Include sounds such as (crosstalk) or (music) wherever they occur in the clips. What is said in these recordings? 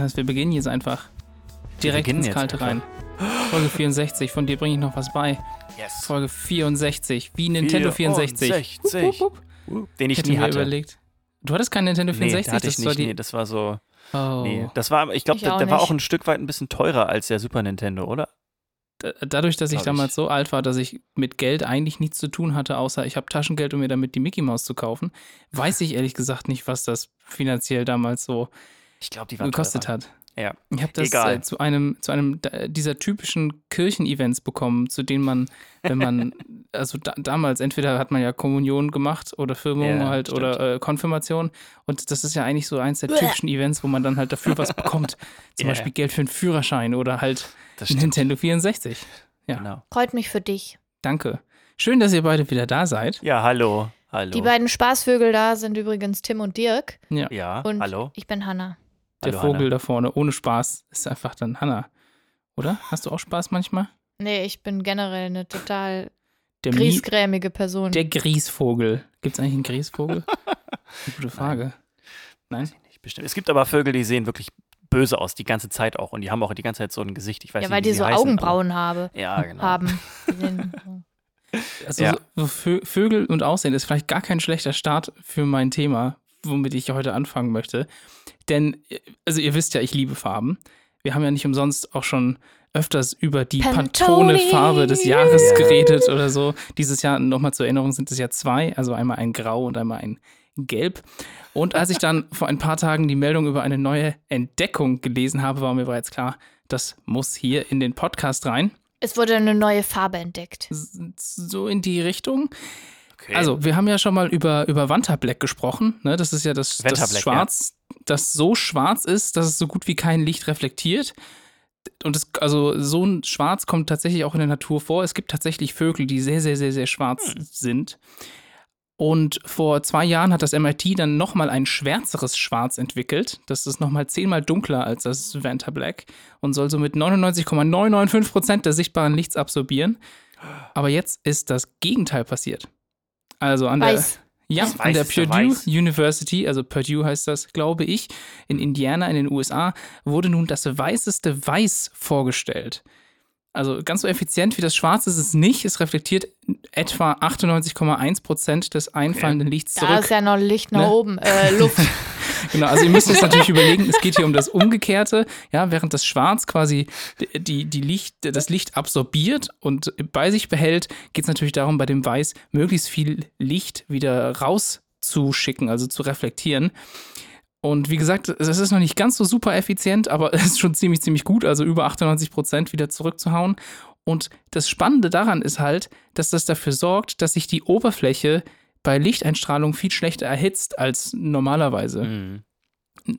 heißt, wir beginnen jetzt einfach direkt ins Kalte rein. Folge 64, von dir bringe ich noch was bei. Yes. Folge 64, wie Nintendo 64. 64. Wupp, wupp, wupp. Den ich Hätte nie mir hatte. überlegt. Du hattest keinen Nintendo Nee, 64? den hatte ich das war nicht. die. Nee, das war so. oh. Nee, das war, ich glaube, der, der war auch ein Stück weit ein bisschen teurer als der Super Nintendo, oder? Da- Dadurch, dass ich damals ich. so alt war, dass ich mit Geld eigentlich nichts zu tun hatte, außer ich habe Taschengeld, um mir damit die Mickey Maus zu kaufen, weiß ich ehrlich gesagt nicht, was das finanziell damals so Ich glaube, die war gekostet teurer. hat. Ja. Ich habe das Egal. äh, zu einem, zu einem dieser typischen Kirchen-Events bekommen, zu denen man, wenn man, (laughs) also da, damals, entweder hat man ja Kommunion gemacht oder Firmung Ja, halt stimmt. oder äh, Konfirmation. Und das ist ja eigentlich so eins der typischen Events, wo man dann halt dafür was bekommt. (laughs) Zum Ja. Beispiel Geld für einen Führerschein oder halt. Nintendo 64. Ja. Genau. Freut mich für dich. Danke. Schön, dass ihr beide wieder da seid. Ja, hallo. Hallo. Die beiden Spaßvögel da sind übrigens Tim und Dirk. Ja. ja, Und hallo. ich bin Hanna. Der Hallo, Vogel Hanna. da vorne ohne Spaß ist einfach dann Hanna. Oder? Hast du auch Spaß manchmal? Nee, ich bin generell eine total Der, Mi griesgrämige Person. der Griesvogel. Gibt es eigentlich einen Griesvogel? (laughs) Eine gute Frage. Nein? Nicht bestimmt. Es gibt aber Vögel, die sehen wirklich böse aus, die ganze Zeit auch. Und die haben auch die ganze Zeit so ein Gesicht. Ich weiß ja, nicht, weil die sie so heißen, Augenbrauen habe, ja, genau. haben. (laughs) (laughs) Also Ja. so Vö Vögel und Aussehen ist vielleicht gar kein schlechter Start für mein Thema, womit ich heute anfangen möchte. Denn, äh, also ihr wisst ja, ich liebe Farben. Wir haben ja nicht umsonst auch schon öfters über die Pantone. Pantone-Farbe des Jahres geredet oder so. Dieses Jahr, nochmal zur Erinnerung, sind es ja zwei, also einmal ein Grau und einmal ein Gelb. Und als ich dann (laughs) vor ein paar Tagen die Meldung über eine neue Entdeckung gelesen habe, war mir bereits klar, das muss hier in den Podcast rein. Es wurde eine neue Farbe entdeckt. So in die Richtung. Okay. Also, wir haben ja schon mal über, über Vanta Black gesprochen. Ne? Das ist ja das, das Schwarz, das so schwarz ist, dass es so gut wie kein Licht reflektiert. Und es, also so ein Schwarz kommt tatsächlich auch in der Natur vor. Es gibt tatsächlich Vögel, die sehr, sehr, sehr, sehr schwarz Hm. sind. Und vor zwei Jahren hat das MIT dann nochmal ein schwärzeres Schwarz entwickelt. Das ist nochmal zehnmal dunkler als das Vanta Black und soll somit 99,995 Prozent des sichtbaren Lichts absorbieren. Aber jetzt ist das Gegenteil passiert. Also an der, Weiß. ja, Das an der Purdue Weiß. University, also Purdue heißt das, glaube ich, in Indiana in den USA, wurde nun das weißeste Weiß vorgestellt. Also ganz so effizient wie das Schwarz ist es nicht. Es reflektiert etwa 98,1 Prozent des einfallenden Lichts Da zurück. ist ja noch Licht nach Ne? oben. Äh, (laughs) Luft. Genau, also ihr müsst jetzt natürlich überlegen, es geht hier um das Umgekehrte, ja, während das Schwarz quasi die, die Licht, das Licht absorbiert und bei sich behält, geht es natürlich darum, bei dem Weiß möglichst viel Licht wieder rauszuschicken, also zu reflektieren. Und wie gesagt, es ist noch nicht ganz so super effizient, aber (laughs) es ist schon ziemlich, ziemlich gut, also über 98 Prozent wieder zurückzuhauen. Und das Spannende daran ist halt, dass das dafür sorgt, dass sich die Oberfläche bei Lichteinstrahlung viel schlechter erhitzt als normalerweise. Mhm.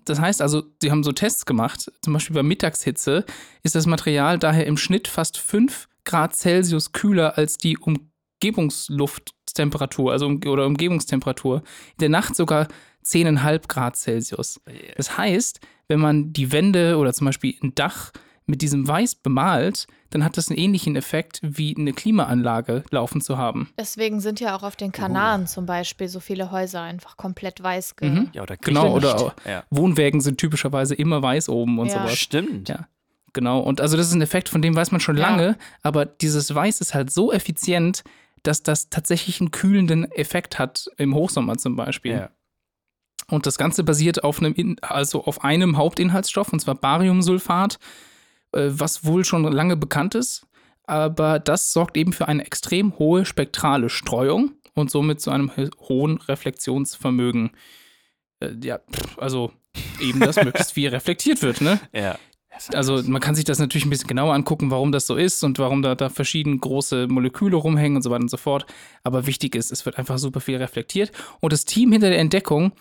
Das heißt also, sie haben so Tests gemacht, zum Beispiel bei Mittagshitze ist das Material daher im Schnitt fast 5 Grad Celsius kühler als die Umgebungslufttemperatur, also um, oder Umgebungstemperatur. In der Nacht sogar 10,5 Grad Celsius. Das heißt, wenn man die Wände oder zum Beispiel ein Dach mit diesem Weiß bemalt, dann hat das einen ähnlichen Effekt wie eine Klimaanlage laufen zu haben. Deswegen sind ja auch auf den Kanaren zum Beispiel so viele Häuser einfach komplett weiß. Ge Mhm. Ja, oder Genau, oder Ja. Wohnwägen sind typischerweise immer weiß oben und Ja. sowas. Stimmt. Ja. Genau, und also das ist ein Effekt, von dem weiß man schon Ja. lange, aber dieses Weiß ist halt so effizient, dass das tatsächlich einen kühlenden Effekt hat, im Hochsommer zum Beispiel. Ja. Und das Ganze basiert auf einem, In also auf einem Hauptinhaltsstoff, und zwar Bariumsulfat, äh, was wohl schon lange bekannt ist. Aber das sorgt eben für eine extrem hohe spektrale Streuung und somit zu einem ho- hohen Reflexionsvermögen. Äh, ja, also eben, dass (laughs) möglichst viel reflektiert wird, ne? Ja. Also man kann sich das natürlich ein bisschen genauer angucken, warum das so ist und warum da, da verschiedene große Moleküle rumhängen und so weiter und so fort. Aber wichtig ist, es wird einfach super viel reflektiert. Und das Team hinter der Entdeckung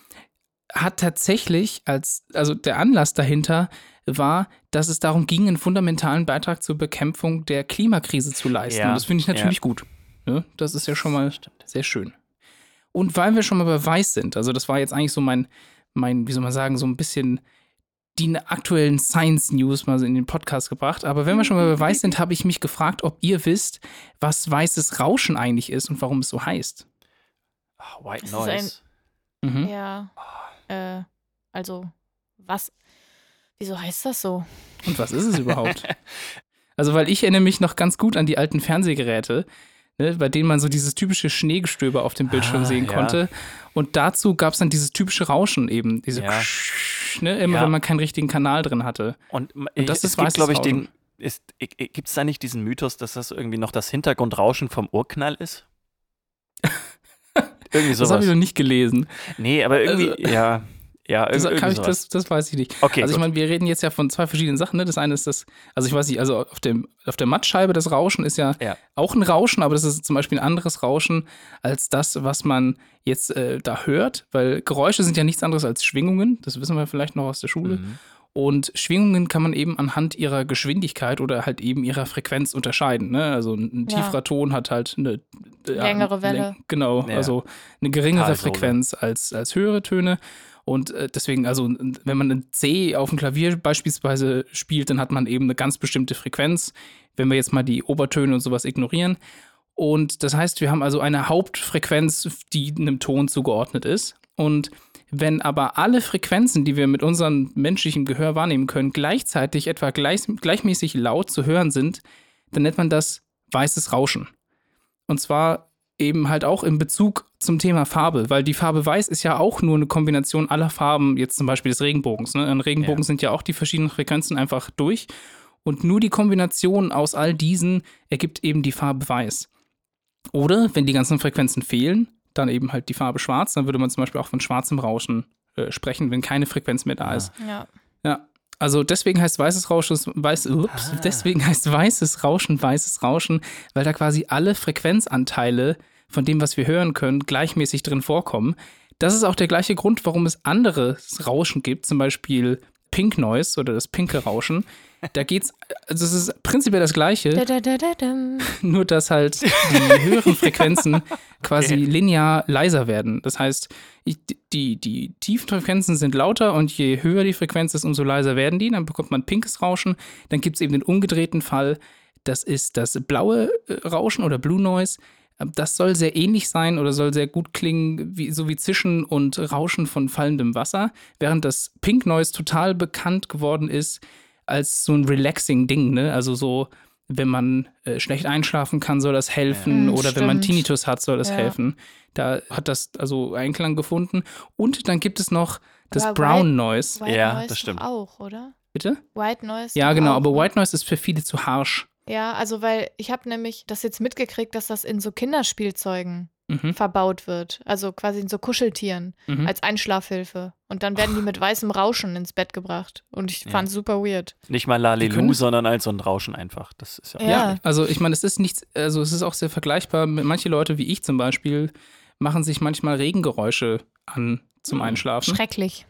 hat tatsächlich als, also der Anlass dahinter war, dass es darum ging, einen fundamentalen Beitrag zur Bekämpfung der Klimakrise zu leisten. Ja, Und das finde ich natürlich gut. Ne? Das ist ja schon mal sehr schön. Und weil wir schon mal bei Weiß sind, also das war jetzt eigentlich so mein, mein, wie soll man sagen, so ein bisschen die aktuellen Science News mal so in den Podcast gebracht. Aber wenn wir schon mal bei Weiß sind, habe ich mich gefragt, ob ihr wisst, was weißes Rauschen eigentlich ist und warum es so heißt. Ah, White ist ein- Noise. Mhm. Ja. Äh, also, was. Wieso heißt das so? Und was ist es überhaupt? (laughs) also, weil ich erinnere mich noch ganz gut an die alten Fernsehgeräte, ne, bei denen man so dieses typische Schneegestöber auf dem Bildschirm Ah, sehen ja. konnte. Und dazu gab es dann dieses typische Rauschen eben, diese Ja. ne, immer Ja. wenn man keinen richtigen Kanal drin hatte. Und, Und das ist glaube ich, den. Gibt es da nicht diesen Mythos, dass das irgendwie noch das Hintergrundrauschen vom Urknall ist? Irgendwie Das habe sowas. ich noch nicht gelesen. Nee, aber irgendwie, Also- ja. Ja, Das, irgendwie kann ich, sowas. das, das weiß ich nicht. okay, also ich meine, wir reden jetzt ja von zwei verschiedenen Sachen. Ne? Das eine ist das, also ich weiß nicht, also auf, dem, auf der Mattscheibe das Rauschen ist ja, Ja. auch ein Rauschen, aber das ist zum Beispiel ein anderes Rauschen als das, was man jetzt äh, da hört, weil Geräusche sind ja nichts anderes als Schwingungen. Das wissen wir vielleicht noch aus der Schule. Mhm. Und Schwingungen kann man eben anhand ihrer Geschwindigkeit oder halt eben ihrer Frequenz unterscheiden. Ne? Also ein, ein Ja. tieferer Ton hat halt eine äh, Längere Welle. läng- genau, Ja. also eine geringere Talsohle. Frequenz als, als höhere Töne. Und äh, deswegen, also wenn man ein C auf dem Klavier beispielsweise spielt, dann hat man eben eine ganz bestimmte Frequenz, wenn wir jetzt mal die Obertöne und sowas ignorieren. Und das heißt, wir haben also eine Hauptfrequenz, die einem Ton zugeordnet ist. Und wenn aber alle Frequenzen, die wir mit unserem menschlichen Gehör wahrnehmen können, gleichzeitig etwa gleich, gleichmäßig laut zu hören sind, dann nennt man das weißes Rauschen. Und zwar eben halt auch in Bezug zum Thema Farbe, weil die Farbe weiß ist ja auch nur eine Kombination aller Farben, jetzt zum Beispiel des Regenbogens. Ne? Ein Regenbogen Ja. sind ja auch die verschiedenen Frequenzen einfach durch. Und nur die Kombination aus all diesen ergibt eben die Farbe weiß. Oder wenn die ganzen Frequenzen fehlen, dann eben halt die Farbe schwarz. Dann würde man zum Beispiel auch von schwarzem Rauschen äh, sprechen, wenn keine Frequenz mehr da ist. Ja. Ja. Also deswegen heißt weißes Rauschen, weiß, ups, Ah. deswegen heißt weißes Rauschen weißes Rauschen, weil da quasi alle Frequenzanteile von dem, was wir hören können, gleichmäßig drin vorkommen. Das ist auch der gleiche Grund, warum es anderes Rauschen gibt, zum Beispiel Pink Noise oder das pinke Rauschen. Da geht's, also es ist prinzipiell das Gleiche, Da, da, da, (laughs) nur dass halt die höheren Frequenzen (laughs) quasi Okay. linear leiser werden. Das heißt, ich, die, die tiefen Frequenzen sind lauter und je höher die Frequenz ist, umso leiser werden die. Dann bekommt man pinkes Rauschen. Dann gibt es eben den umgedrehten Fall, das ist das blaue äh, Rauschen oder Blue Noise. Ähm, Das soll sehr ähnlich sein oder soll sehr gut klingen, wie, so wie Zischen und Rauschen von fallendem Wasser, während das Pink Noise total bekannt geworden ist als so ein relaxing Ding, ne? Also so, wenn man äh, schlecht einschlafen kann, soll das helfen Ja. Oder wenn man stimmt. Tinnitus hat, soll das Ja. helfen. Da hat das also Einklang gefunden. Und dann gibt es noch das Aber Brown White- Noise. White Ja, Noise das stimmt. auch, oder? Bitte? White Noise. Ja, genau, auch, aber ne? White Noise ist für viele zu harsh. Ja, also weil ich habe nämlich das jetzt mitgekriegt, dass das in so Kinderspielzeugen Mhm. verbaut wird. Also quasi in so Kuscheltieren Mhm. als Einschlafhilfe. Und dann werden die mit weißem Rauschen ins Bett gebracht. Und ich Ja. fand super weird. Nicht mal Lalelu, können- sondern als so ein Rauschen einfach. Das ist ja. Ja. Ja, also ich meine, es ist nichts, also es ist auch sehr vergleichbar. mit- Manche Leute wie ich zum Beispiel machen sich manchmal Regengeräusche an zum Hm. Einschlafen. Schrecklich.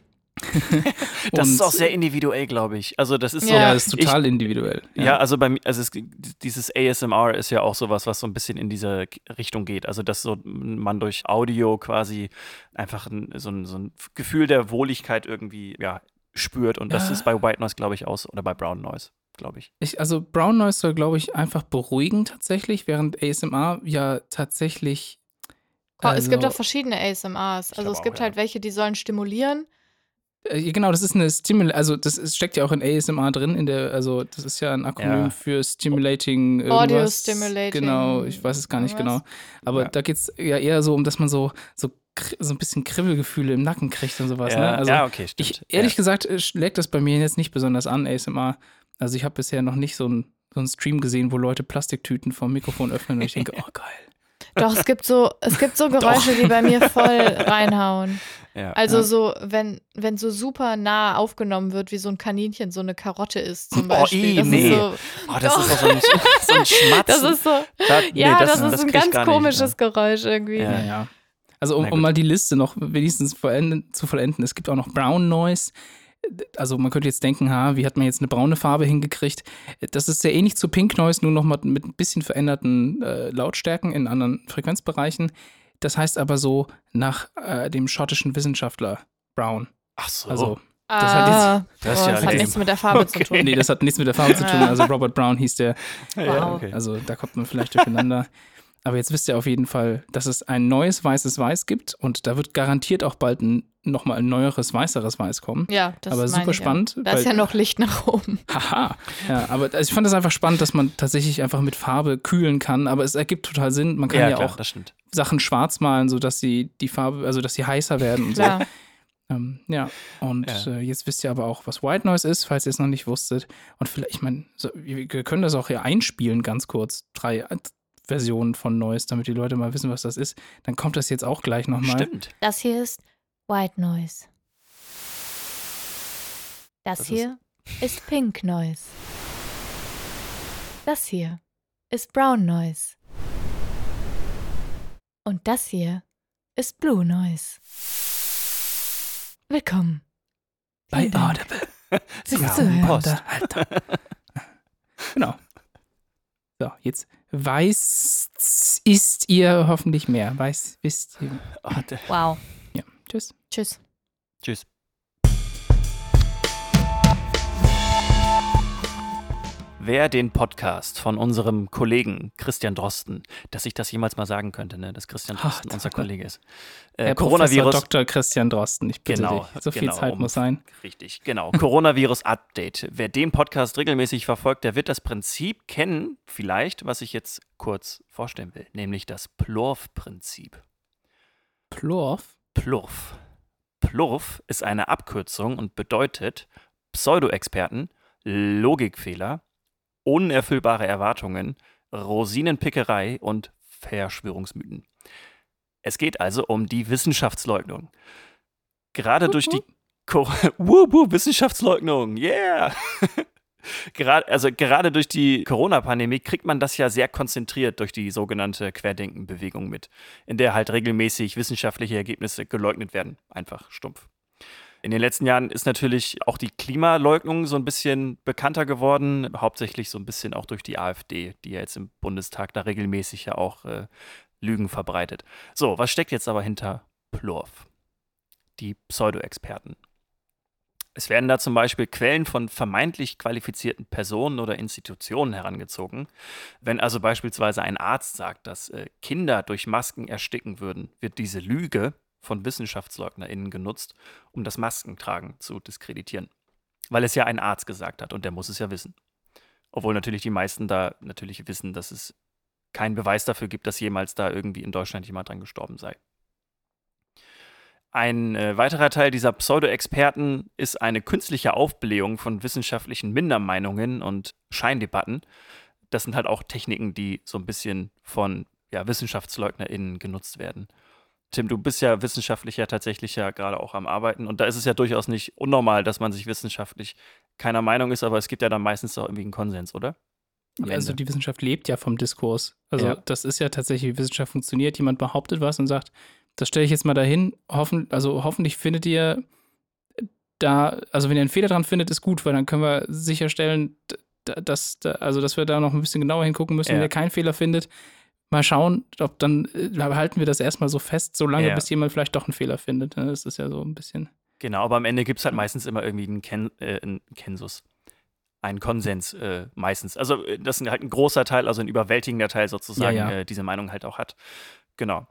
Das ist auch sehr individuell, glaube ich. Also das ist so. Ja. Ja, das ist total individuell. Ja, also bei mir, also es, dieses ASMR ist ja auch sowas, was so ein bisschen in diese Richtung geht. Also, dass so man durch Audio quasi einfach ein, so, ein, so ein Gefühl der Wohligkeit irgendwie ja, spürt. Und das Ja. ist bei White Noise, glaube ich, aus oder bei Brown Noise, glaube ich. Ich, also Brown Noise soll, glaube ich, einfach beruhigen tatsächlich, während ASMR ja tatsächlich. Oh, es gibt auch also- verschiedene ASMRs. Also es gibt auch, ja. halt welche, die sollen stimulieren. Äh, Genau, das ist eine Stimul, also das ist, steckt ja auch in ASMR drin, in der, also das ist ja ein Akronym Ja. für Stimulating irgendwas. Audio Stimulating Genau, ich weiß es gar nicht irgendwas. genau. Aber Ja. da geht es ja eher so um, dass man so, so, so ein bisschen Kribbelgefühle im Nacken kriegt und sowas. ja, ne? Also ja, okay, stimmt. ich, ehrlich gesagt, äh, schlägt das bei mir jetzt nicht besonders an, ASMR. Also ich habe bisher noch nicht so einen so einen Stream gesehen, wo Leute Plastiktüten vom Mikrofon öffnen und ich denke, (laughs) oh geil. Doch, es gibt so, es gibt so (laughs) Geräusche, die bei mir voll reinhauen. Ja. Also Ja. so, wenn, wenn so super nah aufgenommen wird, wie so ein Kaninchen so eine Karotte ist zum Oh, Beispiel. ih, das nee. ist so, Oh, das Doch. ist doch so ein, (laughs) so ein Schmatzen. das ist so, Da- nee, ja, das, das ist ein ganz nicht, komisches ja. Geräusch irgendwie. Ja. Ja. Also um, um mal die Liste noch wenigstens vollenden, zu vollenden, es gibt auch noch Brown Noise. Also man könnte jetzt denken, ha, wie hat man jetzt eine braune Farbe hingekriegt? Das ist sehr ähnlich zu Pink Noise, nur noch mal mit ein bisschen veränderten äh, Lautstärken in anderen Frequenzbereichen. Das heißt aber so nach äh, dem schottischen Wissenschaftler Brown. Ach so. Also Ah, hat jetzt- Das oh, ja das hat nichts mit der Farbe zu Okay. tun. nee, das hat nichts mit der Farbe zu tun. Also Robert Brown hieß der. (laughs) ja, Wow. okay. Also da kommt man vielleicht durcheinander. Aber jetzt wisst ihr auf jeden Fall, dass es ein neues weißes Weiß gibt und da wird garantiert auch bald ein nochmal ein neueres, weißeres Weiß kommen. Ja, das Aber super ich, spannend, Ja. Da ist ja noch Licht nach oben. (laughs) Haha. Ja, aber also ich fand das einfach spannend, dass man tatsächlich einfach mit Farbe kühlen kann. Aber es ergibt total Sinn. Man kann ja, klar, auch. Sachen schwarz malen, sodass sie die Farbe, also dass sie heißer werden und so. Klar. Ähm, ja, und Ja. Äh, jetzt wisst ihr aber auch, was White Noise ist, falls ihr es noch nicht wusstet. Und vielleicht, ich meine, so, wir können das auch hier einspielen, ganz kurz. Drei Versionen von Noise, damit die Leute mal wissen, was das ist. Dann kommt das jetzt auch gleich nochmal. Stimmt. Das hier ist White Noise. Das, Das ist- hier ist Pink Noise. Das hier ist Brown Noise. Und das hier ist Blue Noise. Willkommen. Bei Vielen. Audible. (laughs) Sie Ja, zuhören. Post. Alter. (laughs) genau. So, jetzt weiß ist ihr hoffentlich mehr. Weiß wisst ihr. Oh, Wow. Tschüss. Tschüss. tschüss. Wer den Podcast von unserem Kollegen Christian Drosten, dass ich das jemals mal sagen könnte, ne, dass Christian Ach, Drosten unser danke. Kollege ist. Äh, Herr Coronavirus. Professor Dr. Christian Drosten, ich bitte Genau, dich. So viel genau, Zeit um- muss sein. Richtig, genau. (laughs) Coronavirus-Update. Wer den Podcast regelmäßig verfolgt, der wird das Prinzip kennen, vielleicht, was ich jetzt kurz vorstellen will, nämlich das Plurf-Prinzip. Plorf? Plurf. Plurf ist eine Abkürzung und bedeutet Pseudo-Experten, Logikfehler, unerfüllbare Erwartungen, Rosinenpickerei und Verschwörungsmythen. Es geht also um die Wissenschaftsleugnung. Gerade durch die Cor (laughs) Wissenschaftsleugnung, yeah! (laughs) gerade, also gerade durch die Corona-Pandemie kriegt man das ja sehr konzentriert durch die sogenannte Querdenken-Bewegung mit, in der halt regelmäßig wissenschaftliche Ergebnisse geleugnet werden. Einfach stumpf. In den letzten Jahren ist natürlich auch die Klimaleugnung so ein bisschen bekannter geworden, hauptsächlich so ein bisschen auch durch die AfD, die ja jetzt im Bundestag da regelmäßig ja auch äh, Lügen verbreitet. So, was steckt jetzt aber hinter Plurf? Die Pseudo-Experten. Es werden da zum Beispiel Quellen von vermeintlich qualifizierten Personen oder Institutionen herangezogen. Wenn also beispielsweise ein Arzt sagt, dass äh, Kinder durch Masken ersticken würden, wird diese Lüge von WissenschaftleugnerInnen genutzt, um das Maskentragen zu diskreditieren. Weil es ja ein Arzt gesagt hat und der muss es ja wissen. Obwohl natürlich die meisten da natürlich wissen, dass es keinen Beweis dafür gibt, dass jemals da irgendwie in Deutschland jemand dran gestorben sei. Ein äh, weiterer Teil dieser Pseudo-Experten ist eine künstliche Aufblähung von wissenschaftlichen Mindermeinungen und Scheindebatten. Das sind halt auch Techniken, die so ein bisschen von ja, WissenschaftsleugnerInnen genutzt werden. Tim, du bist ja wissenschaftlich ja tatsächlich ja gerade auch am Arbeiten und da ist es ja durchaus nicht unnormal, dass man sich wissenschaftlich keiner Meinung ist, aber es gibt ja dann meistens auch irgendwie einen Konsens, oder? Ja, also die Wissenschaft lebt ja vom Diskurs. Also Ja. das ist ja tatsächlich, wie Wissenschaft funktioniert. Jemand behauptet was und sagt, das stelle ich jetzt mal dahin. Hoffen, also hoffentlich findet ihr da, also wenn ihr einen Fehler dran findet, ist gut, weil dann können wir sicherstellen, dass, da- also dass wir da noch ein bisschen genauer hingucken müssen. Ja. Wenn ihr keinen Fehler findet, mal schauen, ob dann äh, halten wir das erstmal so fest, solange Ja. bis jemand vielleicht doch einen Fehler findet. ne? Das ist ja so ein bisschen. Genau, aber am Ende gibt es halt meistens immer irgendwie einen, Ken äh, einen Kensus. Einen Konsens äh, meistens. Also, äh, das ist halt ein großer Teil, also ein überwältigender Teil sozusagen, Ja, ja. Äh, diese Meinung halt auch hat. Genau.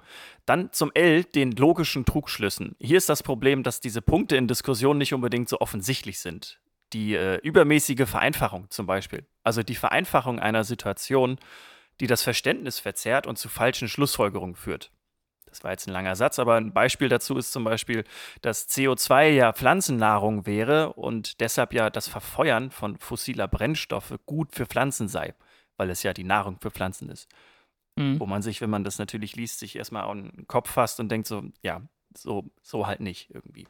Dann zum L, den logischen Trugschlüssen. Hier ist das Problem, dass diese Punkte in Diskussionen nicht unbedingt so offensichtlich sind. Die äh, übermäßige Vereinfachung zum Beispiel. Also die Vereinfachung einer Situation, die das Verständnis verzerrt und zu falschen Schlussfolgerungen führt. Das war jetzt ein langer Satz, aber ein Beispiel dazu ist zum Beispiel, dass CO2 ja Pflanzennahrung wäre und deshalb ja das Verfeuern von fossiler Brennstoffe gut für Pflanzen sei, weil es ja die Nahrung für Pflanzen ist. Mhm. Wo man sich, wenn man das natürlich liest, sich erstmal an den Kopf fasst und denkt so, ja, so, so halt nicht irgendwie.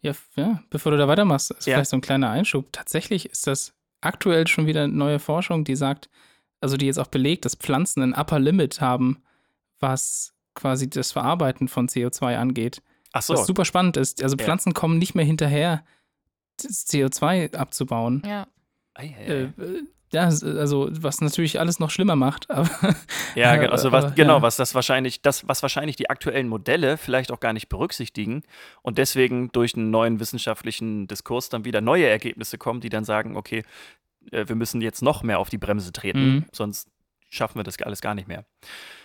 Ja, ja, bevor du da weitermachst, ist Ja. vielleicht so ein kleiner Einschub. Tatsächlich ist das aktuell schon wieder neue Forschung, die sagt, also die jetzt auch belegt, dass Pflanzen ein Upper Limit haben, was quasi das Verarbeiten von CO2 angeht. Ach so, Was super spannend ist. Also Ja. Pflanzen kommen nicht mehr hinterher, das CO2 abzubauen. Ja. Äh, äh, ja, also was natürlich alles noch schlimmer macht. Aber Ja, (laughs) also was, aber, genau, ja. was das wahrscheinlich, das, was wahrscheinlich die aktuellen Modelle vielleicht auch gar nicht berücksichtigen und deswegen durch einen neuen wissenschaftlichen Diskurs dann wieder neue Ergebnisse kommen, die dann sagen, okay, äh, wir müssen jetzt noch mehr auf die Bremse treten, Mhm. sonst schaffen wir das alles gar nicht mehr.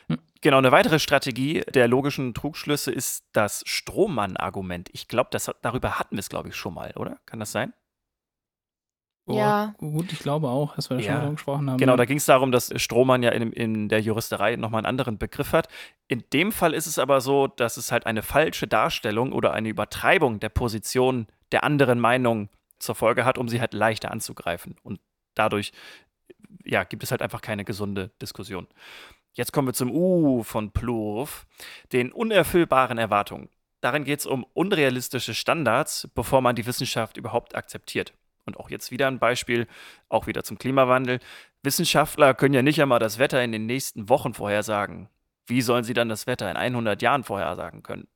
Hm. Genau, eine weitere Strategie der logischen Trugschlüsse ist das Strohmann-Argument. Ich glaube, darüber hatten wir es, glaube ich, schon mal, oder? Kann das sein? Oh, ja. Gut, ich glaube auch, dass wir da ja. schon darüber gesprochen haben. Genau, da ging es darum, dass Strohmann ja in, in der Juristerei nochmal einen anderen Begriff hat. In dem Fall ist es aber so, dass es halt eine falsche Darstellung oder eine Übertreibung der Position der anderen Meinung zur Folge hat, um sie halt leichter anzugreifen. Und dadurch ja, gibt es halt einfach keine gesunde Diskussion. Jetzt kommen wir zum U von Plurf, den unerfüllbaren Erwartungen. Darin geht es um unrealistische Standards, bevor man die Wissenschaft überhaupt akzeptiert. Und auch jetzt wieder ein Beispiel, auch wieder zum Klimawandel. Wissenschaftler können ja nicht einmal das Wetter in den nächsten Wochen vorhersagen. Wie sollen sie dann das Wetter in 100 Jahren vorhersagen können?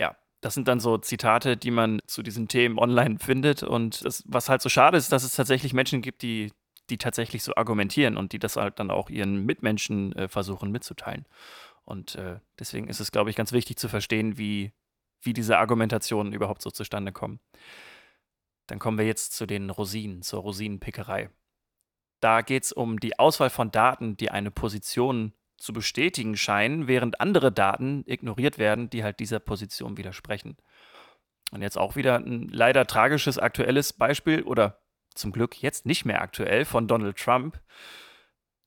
Ja, das sind dann so Zitate, die man zu diesen Themen online findet. Und das, was halt so schade ist, dass es tatsächlich Menschen gibt, die, die tatsächlich so argumentieren und die das halt dann auch ihren Mitmenschen äh, versuchen mitzuteilen. Und äh, deswegen ist es, glaube ich, ganz wichtig zu verstehen, wie, wie diese Argumentationen überhaupt so zustande kommen. Dann kommen wir jetzt zu den Rosinen, zur Rosinenpickerei. Da geht es um die Auswahl von Daten, die eine Position zu bestätigen scheinen, während andere Daten ignoriert werden, die halt dieser Position widersprechen. Und jetzt auch wieder ein leider tragisches aktuelles Beispiel oder zum Glück jetzt nicht mehr aktuell von Donald Trump.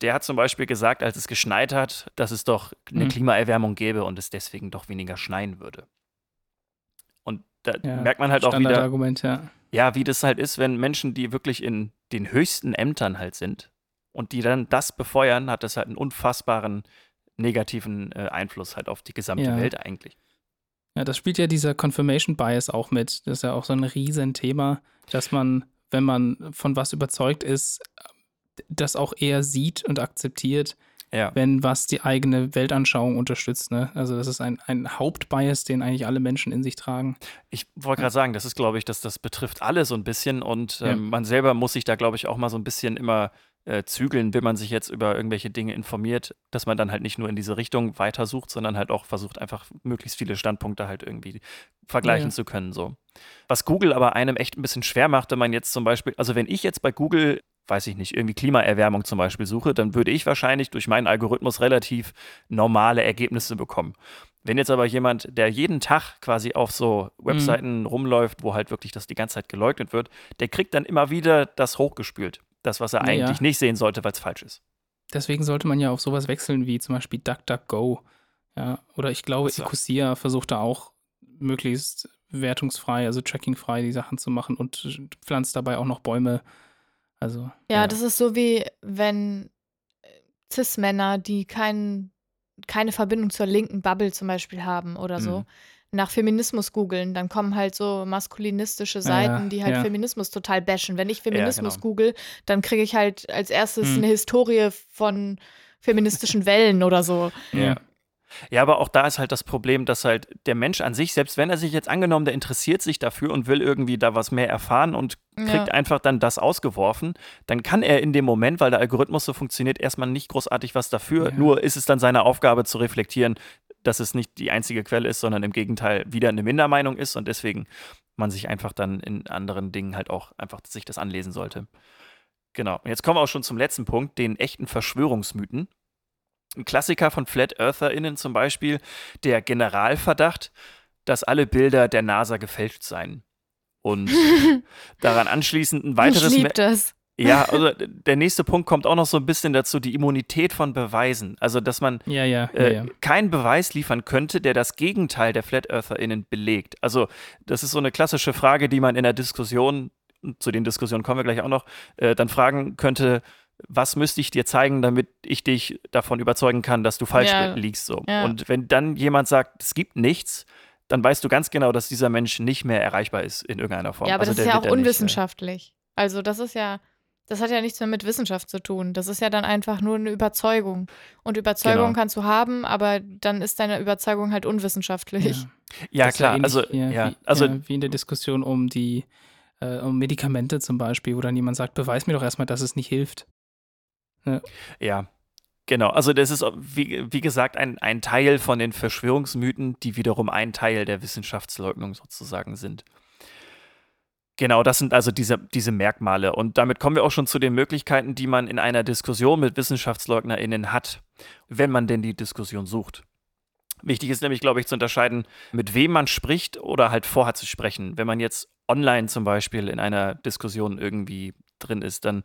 Der hat zum Beispiel gesagt, als es geschneit hat, dass es doch eine mhm. Klimaerwärmung gäbe und es deswegen doch weniger schneien würde. Und da ja, merkt man halt auch wieder. Argument, ja ja, wie das halt ist, wenn Menschen, die wirklich in den höchsten Ämtern halt sind und die dann das befeuern, hat das halt einen unfassbaren negativen äh, Einfluss halt auf die gesamte ja. Welt eigentlich. Ja, das spielt ja dieser Confirmation Bias auch mit. Das ist ja auch so ein Riesenthema, dass man, wenn man von was überzeugt ist, das auch eher sieht und akzeptiert, ja. wenn was die eigene Weltanschauung unterstützt. Ne? Also das ist ein, ein Hauptbias, den eigentlich alle Menschen in sich tragen. Ich wollte gerade sagen, das ist, glaube ich, dass das betrifft alle so ein bisschen und ähm, ja. man selber muss sich da, glaube ich, auch mal so ein bisschen immer äh, zügeln, wenn man sich jetzt über irgendwelche Dinge informiert, dass man dann halt nicht nur in diese Richtung weitersucht, sondern halt auch versucht, einfach möglichst viele Standpunkte halt irgendwie vergleichen ja. zu können. So. Was Google aber einem echt ein bisschen schwer macht, wenn man jetzt zum Beispiel, also wenn ich jetzt bei Google weiß ich nicht, irgendwie Klimaerwärmung zum Beispiel suche, dann würde ich wahrscheinlich durch meinen Algorithmus relativ normale Ergebnisse bekommen. Wenn jetzt aber jemand, der jeden Tag quasi auf so Webseiten mhm. rumläuft, wo halt wirklich das die ganze Zeit geleugnet wird, der kriegt dann immer wieder das hochgespült. Das, was er eigentlich ja. nicht sehen sollte, weil es falsch ist. Deswegen sollte man ja auf sowas wechseln wie zum Beispiel DuckDuckGo. Ja, oder ich glaube, so. Ecosia versucht da auch möglichst wertungsfrei, also trackingfrei die Sachen zu machen und pflanzt dabei auch noch Bäume also. Ja, ja. das ist so wie wenn äh, Cis-Männer, die kein, keine Verbindung zur linken Bubble zum Beispiel haben oder so, mhm. nach Feminismus googeln, dann kommen halt so maskulinistische Seiten, ja, die halt ja. Feminismus total bashen. Wenn ich Feminismus genau. google, dann kriege ich halt als erstes mhm. eine Historie von feministischen Wellen oder so. Ja. Ja, aber auch da ist halt das Problem, dass halt der Mensch an sich, selbst wenn er sich jetzt angenommen, der interessiert sich dafür und will irgendwie da was mehr erfahren und kriegt ja. einfach dann das ausgeworfen, dann kann er in dem Moment, weil der Algorithmus so funktioniert, erstmal nicht großartig was dafür. Ja. Nur ist es dann seine Aufgabe zu reflektieren, dass es nicht die einzige Quelle ist, sondern im Gegenteil wieder eine Mindermeinung ist und deswegen man sich einfach dann in anderen Dingen halt auch einfach sich das anlesen sollte. Genau. Und jetzt kommen wir auch schon zum letzten Punkt, den echten Verschwörungsmythen. Ein Klassiker von Flat EartherInnen zum Beispiel, der Generalverdacht, dass alle Bilder der NASA gefälscht seien. Und (laughs) daran anschließend ein weiteres. Ich lieb das. Ja, (laughs) also der nächste Punkt kommt auch noch so ein bisschen dazu, die Immunität von Beweisen. Also, dass man ja, ja, äh, ja, keinen Beweis liefern könnte, der das Gegenteil der Flat EartherInnen belegt. Also, das ist so eine klassische Frage, die man in der Diskussion, zu den Diskussionen kommen wir gleich auch noch, äh, dann fragen könnte, was müsste ich dir zeigen, damit ich dich davon überzeugen kann, dass du falsch ja. liegst. So. Ja. Und wenn dann jemand sagt, es gibt nichts, dann weißt du ganz genau, dass dieser Mensch nicht mehr erreichbar ist in irgendeiner Form. Ja, aber also das ist ja auch unwissenschaftlich. Nicht, also das ist ja, das hat ja nichts mehr mit Wissenschaft zu tun. Das ist ja dann einfach nur eine Überzeugung. Und Überzeugung genau. kannst du haben, aber dann ist deine Überzeugung halt unwissenschaftlich. Ja, ja klar. also, ja, wie, also wie in der Diskussion um die äh, um Medikamente zum Beispiel, wo dann jemand sagt, beweis mir doch erstmal, dass es nicht hilft. Ja. ja. Genau, also das ist, wie, wie gesagt, ein, ein Teil von den Verschwörungsmythen, die wiederum ein Teil der Wissenschaftsleugnung sozusagen sind. Genau, das sind also diese, diese Merkmale. Und damit kommen wir auch schon zu den Möglichkeiten, die man in einer Diskussion mit WissenschaftleugnerInnen hat, wenn man denn die Diskussion sucht. Wichtig ist nämlich, glaube ich, zu unterscheiden, mit wem man spricht oder halt vorhat zu sprechen. Wenn man jetzt online zum Beispiel in einer Diskussion irgendwie drin ist, dann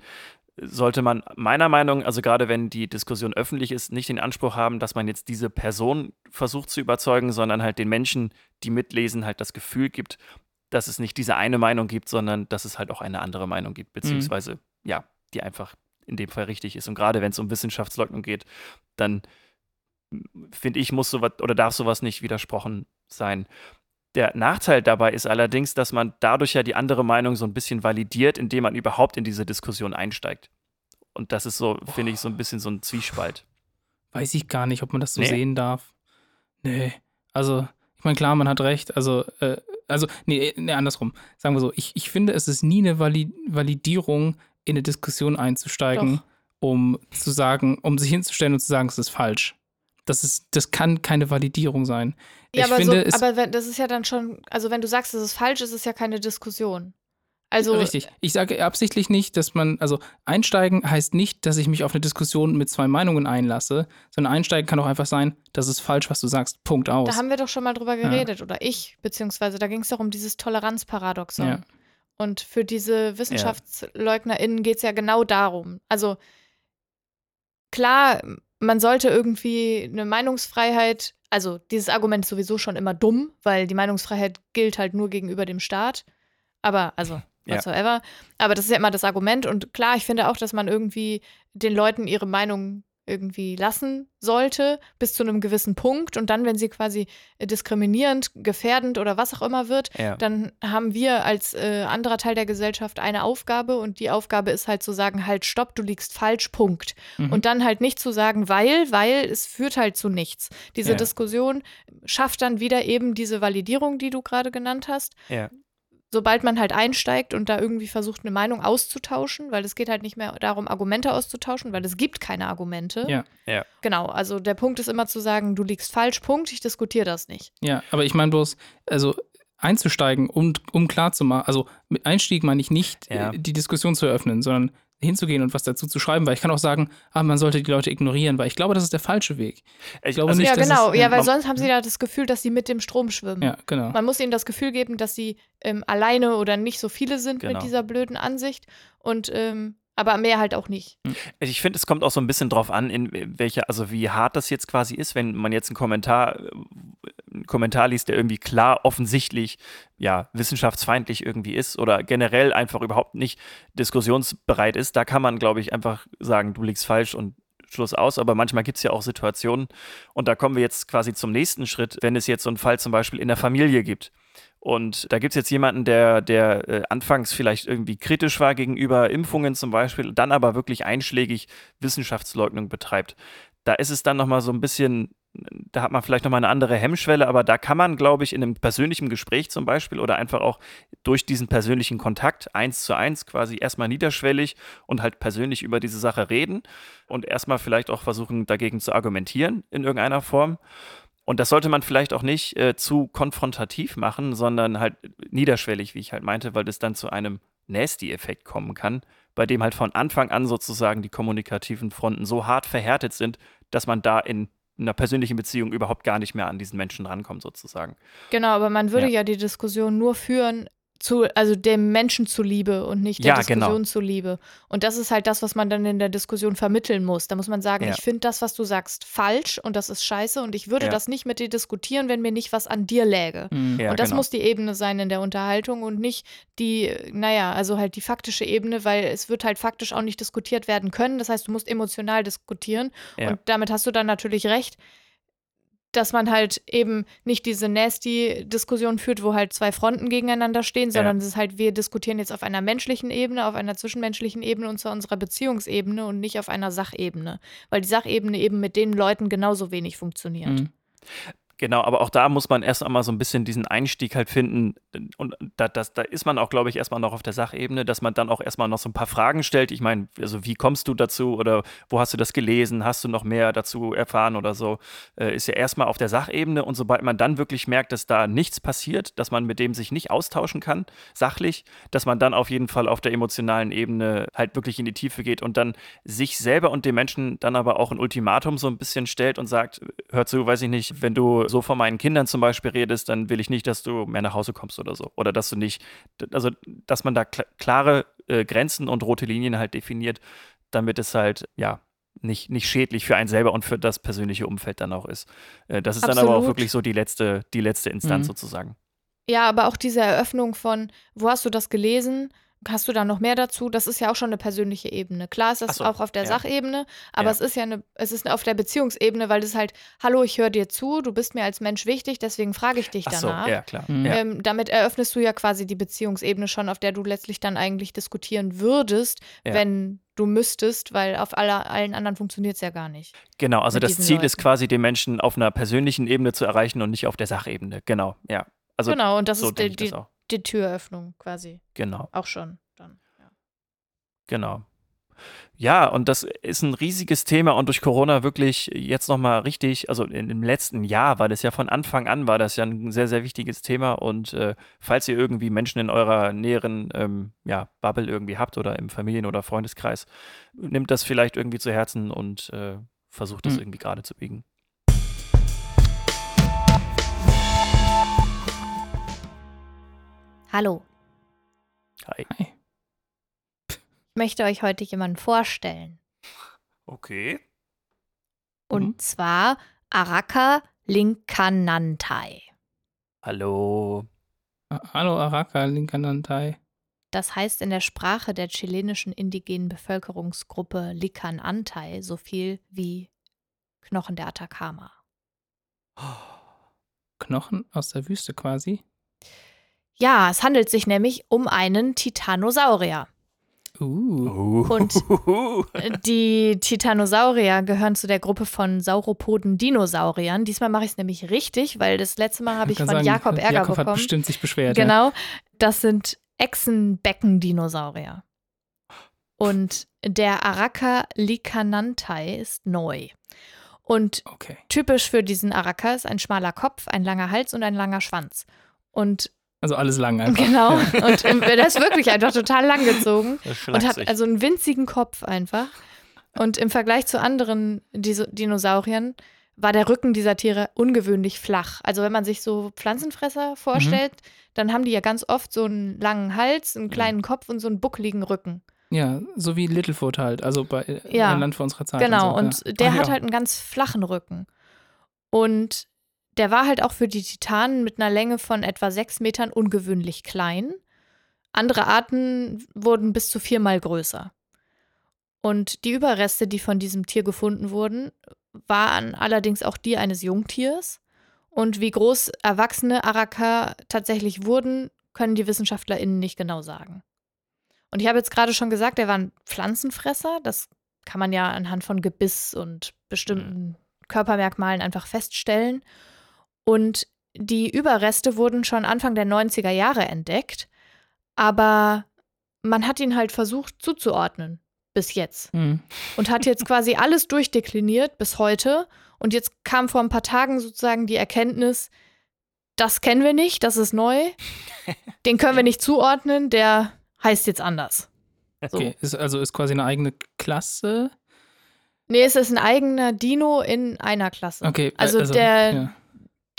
sollte man meiner Meinung, also gerade wenn die Diskussion öffentlich ist, nicht den Anspruch haben, dass man jetzt diese Person versucht zu überzeugen, sondern halt den Menschen, die mitlesen, halt das Gefühl gibt, dass es nicht diese eine Meinung gibt, sondern dass es halt auch eine andere Meinung gibt, mhm. beziehungsweise mhm. ja, die einfach in dem Fall richtig ist. Und gerade wenn es um Wissenschaftsleugnung geht, dann finde ich, muss sowas oder darf sowas nicht widersprochen sein. Der Nachteil dabei ist allerdings, dass man dadurch ja die andere Meinung so ein bisschen validiert, indem man überhaupt in diese Diskussion einsteigt. Und das ist so, finde ich, so ein bisschen so ein Zwiespalt. Weiß ich gar nicht, ob man das so nee. sehen darf. Nee. Also, ich meine, klar, man hat recht. Also, äh, also, nee, nee, andersrum. Sagen wir so, ich, ich finde, es ist nie eine Validierung, in eine Diskussion einzusteigen, Doch. um zu sagen, um sich hinzustellen und zu sagen, es ist falsch. Das, ist, das kann keine Validierung sein. Ja, ich aber, finde, so, aber das ist ja dann schon, also wenn du sagst, es ist falsch, ist es ja keine Diskussion. Also, Richtig. Ich sage absichtlich nicht, dass man, also einsteigen heißt nicht, dass ich mich auf eine Diskussion mit zwei Meinungen einlasse, sondern einsteigen kann auch einfach sein, das ist falsch, was du sagst. Punkt aus. Da haben wir doch schon mal drüber geredet, ja. oder ich, beziehungsweise da ging es doch um dieses Toleranzparadoxon. Ja. Und für diese WissenschaftsleugnerInnen geht es ja genau darum. Also klar, man sollte irgendwie eine Meinungsfreiheit, also dieses Argument ist sowieso schon immer dumm, weil die Meinungsfreiheit gilt halt nur gegenüber dem Staat. Aber, also, whatsoever. Ja. Aber das ist ja immer das Argument. Und klar, ich finde auch, dass man irgendwie den Leuten ihre Meinung irgendwie lassen sollte, bis zu einem gewissen Punkt. Und dann, wenn sie quasi äh, diskriminierend, gefährdend oder was auch immer wird, ja. dann haben wir als äh, anderer Teil der Gesellschaft eine Aufgabe. Und die Aufgabe ist halt zu sagen, halt, stopp, du liegst falsch, Punkt. Mhm. Und dann halt nicht zu sagen, weil, weil es führt halt zu nichts. Diese ja. Diskussion schafft dann wieder eben diese Validierung, die du gerade genannt hast. Ja sobald man halt einsteigt und da irgendwie versucht, eine Meinung auszutauschen, weil es geht halt nicht mehr darum, Argumente auszutauschen, weil es gibt keine Argumente. Ja. ja. Genau, also der Punkt ist immer zu sagen, du liegst falsch, Punkt, ich diskutiere das nicht. Ja, aber ich meine bloß, also einzusteigen, um, um klar zu machen, also mit Einstieg meine ich nicht, ja. die Diskussion zu eröffnen, sondern hinzugehen und was dazu zu schreiben, weil ich kann auch sagen, ah, man sollte die Leute ignorieren, weil ich glaube, das ist der falsche Weg. Ich glaube also nicht, ja, genau, es, ja, weil sonst haben sie ja das Gefühl, dass sie mit dem Strom schwimmen. Ja, genau. Man muss ihnen das Gefühl geben, dass sie ähm, alleine oder nicht so viele sind genau. mit dieser blöden Ansicht und ähm, aber mehr halt auch nicht. Hm. Also ich finde, es kommt auch so ein bisschen drauf an, in welcher, also wie hart das jetzt quasi ist, wenn man jetzt einen Kommentar, einen Kommentar liest, der irgendwie klar offensichtlich ja wissenschaftsfeindlich irgendwie ist oder generell einfach überhaupt nicht diskussionsbereit ist. Da kann man, glaube ich, einfach sagen, du liegst falsch und Schluss aus, aber manchmal gibt es ja auch Situationen und da kommen wir jetzt quasi zum nächsten Schritt, wenn es jetzt so einen Fall zum Beispiel in der Familie gibt und da gibt es jetzt jemanden, der, der äh, anfangs vielleicht irgendwie kritisch war gegenüber Impfungen zum Beispiel, dann aber wirklich einschlägig Wissenschaftsleugnung betreibt. Da ist es dann nochmal so ein bisschen, da hat man vielleicht nochmal eine andere Hemmschwelle, aber da kann man, glaube ich, in einem persönlichen Gespräch zum Beispiel oder einfach auch durch diesen persönlichen Kontakt eins zu eins quasi erstmal niederschwellig und halt persönlich über diese Sache reden und erstmal vielleicht auch versuchen, dagegen zu argumentieren in irgendeiner Form. Und das sollte man vielleicht auch nicht äh, zu konfrontativ machen, sondern halt niederschwellig, wie ich halt meinte, weil das dann zu einem Nasty-Effekt kommen kann, bei dem halt von Anfang an sozusagen die kommunikativen Fronten so hart verhärtet sind, dass man da in einer persönlichen Beziehung überhaupt gar nicht mehr an diesen Menschen rankommt, sozusagen. Genau, aber man würde ja, ja die Diskussion nur führen, zu, also dem Menschen zuliebe und nicht der ja, genau. Diskussion genau. zuliebe. Und das ist halt das, was man dann in der Diskussion vermitteln muss. Da muss man sagen, ja. ich finde das, was du sagst, falsch und das ist scheiße und ich würde ja. das nicht mit dir diskutieren, wenn mir nicht was an dir läge. Mhm. und das genau. muss die Ebene sein in der Unterhaltung und nicht die, naja, also halt die faktische Ebene, weil es wird halt faktisch auch nicht diskutiert werden können. Das heißt, du musst emotional diskutieren und damit hast du dann natürlich recht dass man halt eben nicht diese nasty-Diskussion führt, wo halt zwei Fronten gegeneinander stehen, sondern ja. es ist halt, wir diskutieren jetzt auf einer menschlichen Ebene, auf einer zwischenmenschlichen Ebene und zu unserer Beziehungsebene und nicht auf einer Sachebene. Weil die Sachebene eben mit den Leuten genauso wenig funktioniert. Mhm. Genau, aber auch da muss man erst einmal so ein bisschen diesen Einstieg halt finden. Und da, das, da ist man auch, glaube ich, erstmal noch auf der Sachebene, dass man dann auch erstmal noch so ein paar Fragen stellt. Ich meine, also wie kommst du dazu oder wo hast du das gelesen? Hast du noch mehr dazu erfahren oder so? Äh, ist ja erstmal auf der Sachebene. Und sobald man dann wirklich merkt, dass da nichts passiert, dass man mit dem sich nicht austauschen kann, sachlich, dass man dann auf jeden Fall auf der emotionalen Ebene halt wirklich in die Tiefe geht und dann sich selber und den Menschen dann aber auch ein Ultimatum so ein bisschen stellt und sagt, hör zu, weiß ich nicht, wenn du so von meinen Kindern zum Beispiel redest, dann will ich nicht, dass du mehr nach Hause kommst oder so. Oder dass du nicht, also dass man da kl klare äh, Grenzen und rote Linien halt definiert, damit es halt, ja, nicht, nicht schädlich für einen selber und für das persönliche Umfeld dann auch ist. Äh, das ist Absolut. dann aber auch wirklich so die letzte, die letzte Instanz mhm. sozusagen. Ja, aber auch diese Eröffnung von, wo hast du das gelesen? Hast du da noch mehr dazu? Das ist ja auch schon eine persönliche Ebene. Klar ist das so, auch auf der ja. Sachebene, aber ja. es ist ja eine, es ist auf der Beziehungsebene, weil es halt, hallo, ich höre dir zu, du bist mir als Mensch wichtig, deswegen frage ich dich Ach danach. So, ja, klar. Mhm. Ähm, damit eröffnest du ja quasi die Beziehungsebene schon, auf der du letztlich dann eigentlich diskutieren würdest, ja. wenn du müsstest, weil auf aller, allen anderen funktioniert es ja gar nicht. Genau, also das Ziel Leuten. ist quasi, den Menschen auf einer persönlichen Ebene zu erreichen und nicht auf der Sachebene. Genau, ja. Also, genau, und das so ist die, die, die Türöffnung quasi. Genau. Auch schon dann. Ja. Genau. Ja, und das ist ein riesiges Thema und durch Corona wirklich jetzt nochmal richtig, also in, im letzten Jahr war das ja von Anfang an, war das ja ein sehr, sehr wichtiges Thema und äh, falls ihr irgendwie Menschen in eurer näheren ähm, ja, Bubble irgendwie habt oder im Familien- oder Freundeskreis, nimmt das vielleicht irgendwie zu Herzen und äh, versucht das mhm. irgendwie gerade zu biegen. Hallo. Hi. Hi. Ich möchte euch heute jemanden vorstellen. Okay. Und mhm. zwar Araka Linkanantai. Hallo. Hallo Araka Linkanantai. Das heißt in der Sprache der chilenischen indigenen Bevölkerungsgruppe Likanantai so viel wie Knochen der Atacama. (gasps) Knochen aus der Wüste quasi? Ja, es handelt sich nämlich um einen Titanosaurier. Uh. Und (laughs) die Titanosaurier gehören zu der Gruppe von Sauropoden-Dinosauriern. Diesmal mache ich es nämlich richtig, weil das letzte Mal habe ich von sagen, Jakob Ärger Jakob bekommen. hat bestimmt sich beschwert. Genau. Das sind Echsenbecken-Dinosaurier. Und der Araka licanantai ist neu. Und okay. typisch für diesen Araka ist ein schmaler Kopf, ein langer Hals und ein langer Schwanz. Und also alles lang einfach. Genau. (laughs) Und ähm, der ist wirklich einfach total lang gezogen. Und hat also einen winzigen Kopf einfach. Und im Vergleich zu anderen Dinosauriern war der Rücken dieser Tiere ungewöhnlich flach. Also wenn man sich so Pflanzenfresser vorstellt, mhm. dann haben die ja ganz oft so einen langen Hals, einen kleinen Kopf und so einen buckligen Rücken. Ja, so wie Littlefoot halt, also bei äh, ja, Land vor unserer Zeit. Genau, und, so, ja. und der Ach, hat ja. halt einen ganz flachen Rücken. Und der war halt auch für die Titanen mit einer Länge von etwa sechs Metern ungewöhnlich klein. Andere Arten wurden bis zu viermal größer. Und die Überreste, die von diesem Tier gefunden wurden, waren allerdings auch die eines Jungtiers. Und wie groß erwachsene Araka tatsächlich wurden, können die WissenschaftlerInnen nicht genau sagen. Und ich habe jetzt gerade schon gesagt, er war ein Pflanzenfresser. Das kann man ja anhand von Gebiss und bestimmten Körpermerkmalen einfach feststellen. Und die Überreste wurden schon Anfang der 90er Jahre entdeckt, aber man hat ihn halt versucht zuzuordnen bis jetzt mhm. und hat jetzt quasi alles durchdekliniert bis heute. Und jetzt kam vor ein paar Tagen sozusagen die Erkenntnis, das kennen wir nicht, das ist neu, (laughs) den können wir nicht zuordnen, der heißt jetzt anders. So. Okay, ist also ist quasi eine eigene Klasse? Nee, es ist ein eigener Dino in einer Klasse. Okay, also, also der, ja.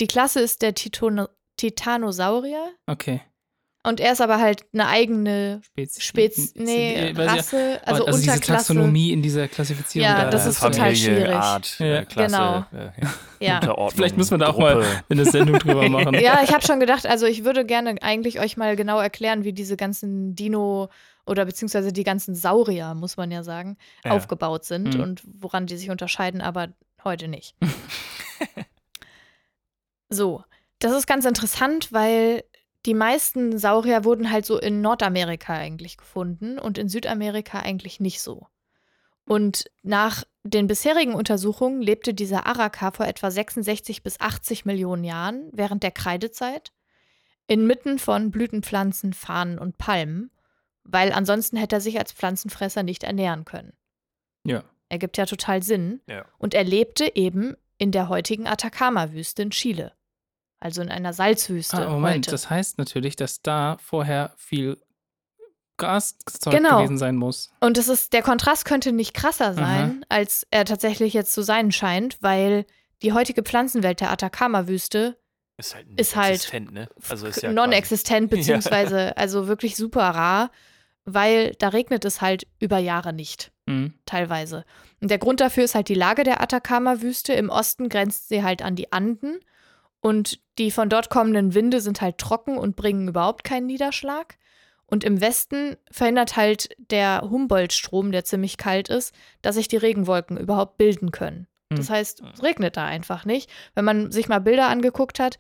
Die Klasse ist der Titono Titanosaurier. Okay. Und er ist aber halt eine eigene Spezies. Spez nee, Rasse, also, also Unterklasse. diese Taxonomie in dieser Klassifizierung. Ja, da, das ist Familie, total schwierig. Art, ja. Klasse, genau. Äh, ja. (laughs) ja. Vielleicht müssen wir da auch mal eine Sendung drüber (laughs) machen. ja, ich habe schon gedacht, also ich würde gerne eigentlich euch mal genau erklären, wie diese ganzen Dino- oder beziehungsweise die ganzen Saurier, muss man ja sagen, ja. aufgebaut sind mhm. und woran die sich unterscheiden, aber heute nicht. (laughs) So, das ist ganz interessant, weil die meisten Saurier wurden halt so in Nordamerika eigentlich gefunden und in Südamerika eigentlich nicht so. Und nach den bisherigen Untersuchungen lebte dieser Araka vor etwa 66 bis 80 Millionen Jahren während der Kreidezeit inmitten von Blütenpflanzen, Farnen und Palmen, weil ansonsten hätte er sich als Pflanzenfresser nicht ernähren können. Ja. Ergibt ja total Sinn. Ja. Und er lebte eben in der heutigen Atacama-Wüste in Chile. Also in einer Salzwüste Ah, Moment, heute. das heißt natürlich, dass da vorher viel Gaszeug Genau. gewesen sein muss. Und es ist, der Kontrast könnte nicht krasser sein, als er tatsächlich jetzt zu sein scheint, weil die heutige Pflanzenwelt der Atacama-Wüste Ist halt Ist halt existent, ne? Also ist ja non-existent, (laughs) beziehungsweise also wirklich super rar, weil da regnet es halt über Jahre nicht, Mhm. teilweise. Und der Grund dafür ist halt die Lage der Atacama-Wüste. Im Osten grenzt sie halt an die Anden und die von dort kommenden Winde sind halt trocken und bringen überhaupt keinen Niederschlag. Und im Westen verhindert halt der Humboldt-Strom, der ziemlich kalt ist, dass sich die Regenwolken überhaupt bilden können. Das Hm. heißt, es regnet da einfach nicht. Wenn man sich mal Bilder angeguckt hat,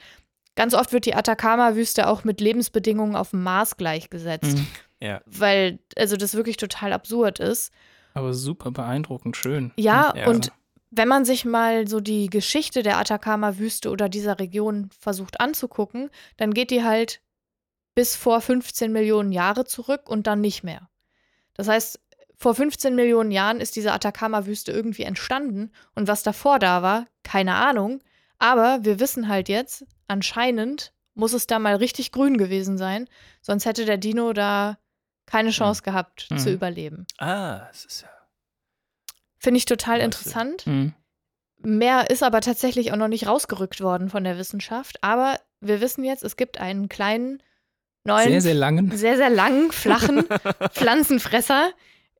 ganz oft wird die Atacama-Wüste auch mit Lebensbedingungen auf dem Mars gleichgesetzt, Mhm. Ja. weil also das wirklich total absurd ist. Aber super beeindruckend, schön. Ja, Ja. und wenn man sich mal so die Geschichte der Atacama-Wüste oder dieser Region versucht anzugucken, dann geht die halt bis vor 15 Millionen Jahre zurück und dann nicht mehr. Das heißt, vor 15 Millionen Jahren ist diese Atacama-Wüste irgendwie entstanden und was davor da war, keine Ahnung. Aber wir wissen halt jetzt, anscheinend muss es da mal richtig grün gewesen sein, sonst hätte der Dino da keine Chance gehabt zu Mhm. überleben. Ah, es ist ja. Finde ich total interessant. Mhm. Mehr ist aber tatsächlich auch noch nicht rausgerückt worden von der Wissenschaft. Aber wir wissen jetzt, es gibt einen kleinen, neuen, Sehr, sehr langen. sehr, sehr langen, flachen (laughs) Pflanzenfresser.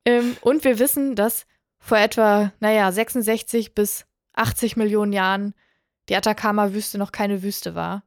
Ähm, und wir wissen, dass vor etwa, naja, 66 bis 80 Millionen Jahren die Atacama-Wüste noch keine Wüste war,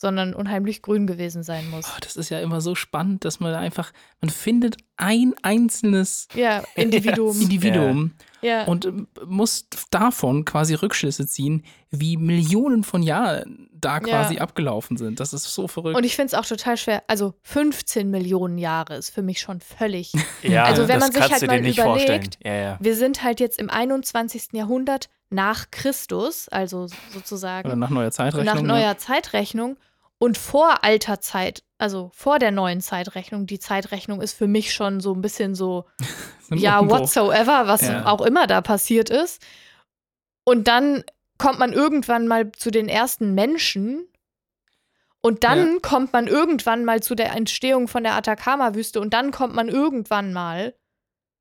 sondern unheimlich grün gewesen sein muss. Oh, das ist ja immer so spannend, dass man einfach, man findet ein einzelnes Ja, Individuum. Individuum ja. und ähm, muss davon quasi Rückschlüsse ziehen, wie Millionen von Jahren da quasi abgelaufen sind. Das ist so verrückt. Und ich finde es auch total schwer. Also 15 Millionen Jahre ist für mich schon völlig. (laughs) Ja, Also wenn das man sich halt mal überlegt. Ja, ja. Wir sind halt jetzt im 21. Jahrhundert nach Christus, also Oder sozusagen nach neuer Zeitrechnung. nach ja. neuer Zeitrechnung. Und vor alter Zeit, also vor der neuen Zeitrechnung, die Zeitrechnung ist für mich schon so ein bisschen so, (laughs) ja, whatsoever, was Ja. auch immer da passiert ist. Und dann kommt man irgendwann mal zu den ersten Menschen. Und dann kommt man irgendwann mal zu der Entstehung von der Atacama-Wüste. Und dann kommt man irgendwann mal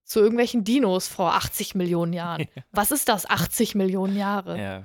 zu irgendwelchen Dinos vor 80 Millionen Jahren. (laughs) Was ist das, 80 Millionen Jahre? ja.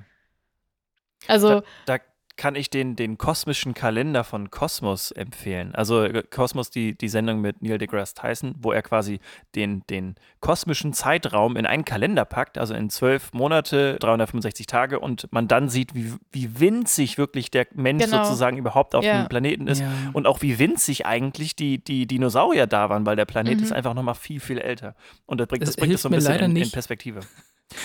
Also, Da kann ich den, den kosmischen Kalender von Kosmos empfehlen. Also äh, Kosmos, die, die Sendung mit Neil deGrasse Tyson, wo er quasi den, den kosmischen Zeitraum in einen Kalender packt, also in zwölf Monate, 365 Tage und man dann sieht, wie, wie winzig wirklich der Mensch Genau. sozusagen überhaupt auf Ja. dem Planeten ist Ja. und auch wie winzig eigentlich die, die Dinosaurier da waren, weil der Planet Mhm. ist einfach nochmal viel, viel älter. Und das bringt Es das, bringt das so ein bisschen in, in nicht. Perspektive.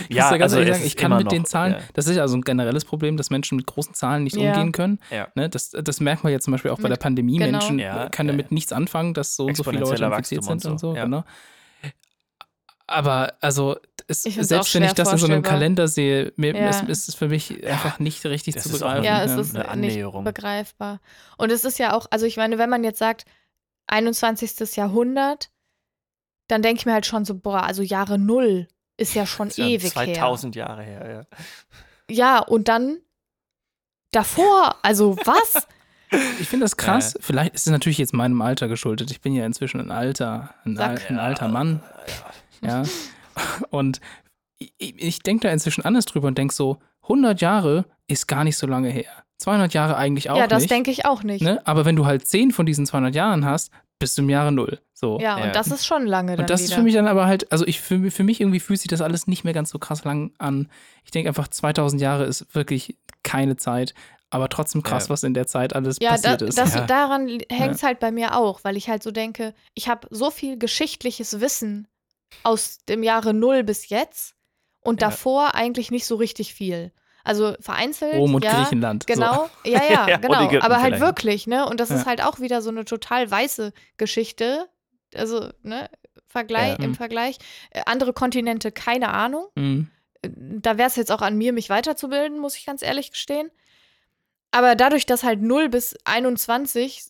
Ich muss da ganz ehrlich es sagen, ich kann mit den noch, Zahlen, ja. das ist ja so ein generelles Problem, dass Menschen mit großen Zahlen nicht Ja. umgehen können. Ja. Ne, das, das merkt man jetzt zum Beispiel auch bei Mit- der Pandemie. genau. Menschen Ja, können ja, damit nichts anfangen, dass so und so viele Leute infiziert sind und und so, so. ja. Genau. Aber also, es, selbst wenn ich das in so einem. Kalender sehe, mir, Ja. ist, ist es für mich einfach nicht richtig das zu begreifen. Ja, es ja. ist eine nicht Annäherung. begreifbar. Und es ist ja auch, also ich meine, wenn man jetzt sagt 21. Jahrhundert, dann denke ich mir halt schon so, boah, also Jahre Null ist ja schon ist ja ewig 2000 Jahre her, ja. her. Ja, und dann davor, also was? Ich finde das krass. Vielleicht ist es natürlich jetzt meinem Alter geschuldet. Ich bin ja inzwischen ein alter, ein, al ein alter Mann. Ja. Und ich, ich denke da inzwischen anders drüber und denke so, 100 Jahre ist gar nicht so lange her. 200 Jahre eigentlich auch ja, das nicht. denke ich auch nicht. ne? Aber wenn du halt 10 von diesen 200 Jahren hast, bist du im Jahre Null. So. Ja, und Ja. das ist schon lange dann Und das wieder. ist für mich dann aber halt, also ich für, für mich irgendwie fühlt sich das alles nicht mehr ganz so krass lang an. Ich denke einfach, 2000 Jahre ist wirklich keine Zeit, aber trotzdem krass, Ja. was in der Zeit alles ja, da, passiert ist. das, Ja. daran hängt es halt bei mir auch, weil ich halt so denke, ich habe so viel geschichtliches Wissen aus dem Jahre Null bis jetzt und Ja. davor eigentlich nicht so richtig viel. Also vereinzelt. Rom und ja, Griechenland. Genau, (laughs) ja, ja, Ja, genau. Aber halt vielleicht. wirklich, ne? Und das Ja. ist halt auch wieder so eine total weiße Geschichte. Also, ne? Vergleich, Ja. im Mhm. Vergleich. Äh, andere Kontinente, keine Ahnung. Mhm. Äh, Da wäre es jetzt auch an mir, mich weiterzubilden, muss ich ganz ehrlich gestehen. Aber dadurch, dass halt 0 bis 21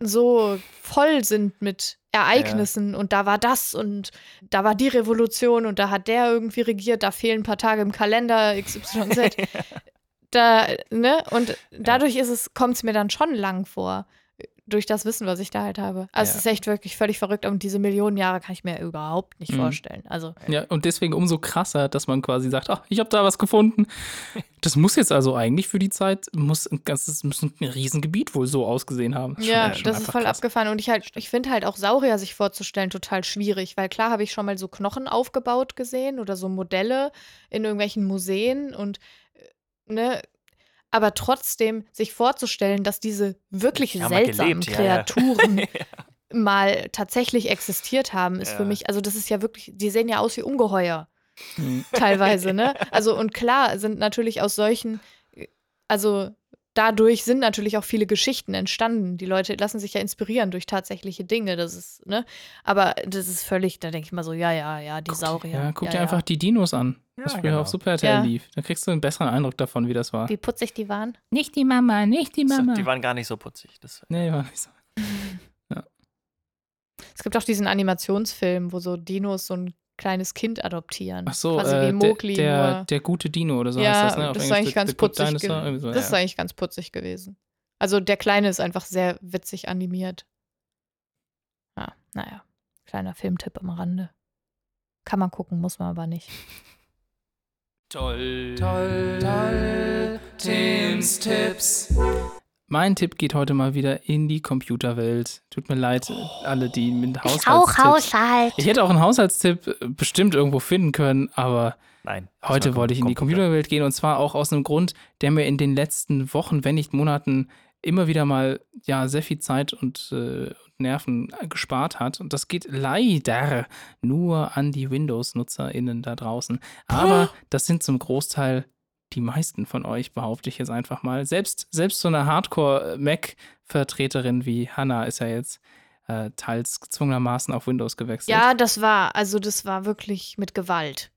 so voll sind mit Ereignissen und da war das und da war die Revolution und da hat der irgendwie regiert, da fehlen ein paar Tage im Kalender XYZ. (laughs) da, ne? Und dadurch ist es, kommt es mir dann schon lang vor. Durch das Wissen, was ich da halt habe. Also Ja. es ist echt wirklich völlig verrückt und diese Millionen Jahre kann ich mir überhaupt nicht Mhm. vorstellen. Also Ja, und deswegen umso krasser, dass man quasi sagt, ach, ich habe da was gefunden. Das muss jetzt also eigentlich für die Zeit, muss ein ganzes, muss ein Riesengebiet wohl so ausgesehen haben. Schon- Ja, schon das ist voll krass. abgefahren. Und ich halt, ich finde halt auch Saurier sich vorzustellen total schwierig, weil klar habe ich schon mal so Knochen aufgebaut gesehen oder so Modelle in irgendwelchen Museen und äh, ne, aber trotzdem sich vorzustellen, dass diese wirklich mal seltsamen gelebt, ja, ja. Kreaturen (laughs) mal tatsächlich existiert haben, ist für Ja. mich, also das ist ja wirklich, die sehen ja aus wie Ungeheuer Mhm. teilweise, ne? (laughs) Also und klar sind natürlich aus solchen, also dadurch sind natürlich auch viele Geschichten entstanden. Die Leute lassen sich ja inspirieren durch tatsächliche Dinge, das ist, ne? Aber das ist völlig, da denke ich mal so, ja, ja, ja, die Saurier. Ja, guck ja, dir ja. einfach die Dinos an, was Ja, früher genau. auf Super RTL Ja. lief. Da kriegst du einen besseren Eindruck davon, wie das war. Wie putzig die waren. Nicht die Mama, nicht die So, Mama. die waren gar nicht so putzig. Das, nee, war nicht so. (laughs) Es gibt auch diesen Animationsfilm, wo so Dinos so ein kleines Kind adoptieren. Ach so, Quasi äh, wie Mowgli, der, der, der gute Dino oder so ja, heißt das, ne? Auf das ist Englisch, eigentlich ganz putzig. So, das ist ja. eigentlich ganz putzig gewesen. Also der Kleine ist einfach sehr witzig animiert. Ja, naja. Kleiner Filmtipp am Rande. Kann man gucken, muss man aber nicht. toll. Toll, toll, Tims Tipps. Mein Tipp geht heute mal wieder in die Computerwelt. Tut mir leid, alle, die mit Haushaltstipps. Haushalt. Ich hätte auch einen Haushaltstipp äh, bestimmt irgendwo finden können, aber Nein. heute wollte ich in die Computer. Computerwelt gehen und zwar auch aus einem Grund, der mir in den letzten Wochen, wenn nicht Monaten, immer wieder mal ja sehr viel Zeit und äh, Nerven gespart hat. Und das geht leider nur an die Windows-NutzerInnen da draußen. Aber (gasps) das sind zum Großteil die meisten von euch, behaupte ich jetzt einfach mal. Selbst, selbst so eine Hardcore-Mac-Vertreterin wie Hannah ist ja jetzt äh, teils gezwungenermaßen auf Windows gewechselt. Ja, das war, also das war wirklich mit Gewalt.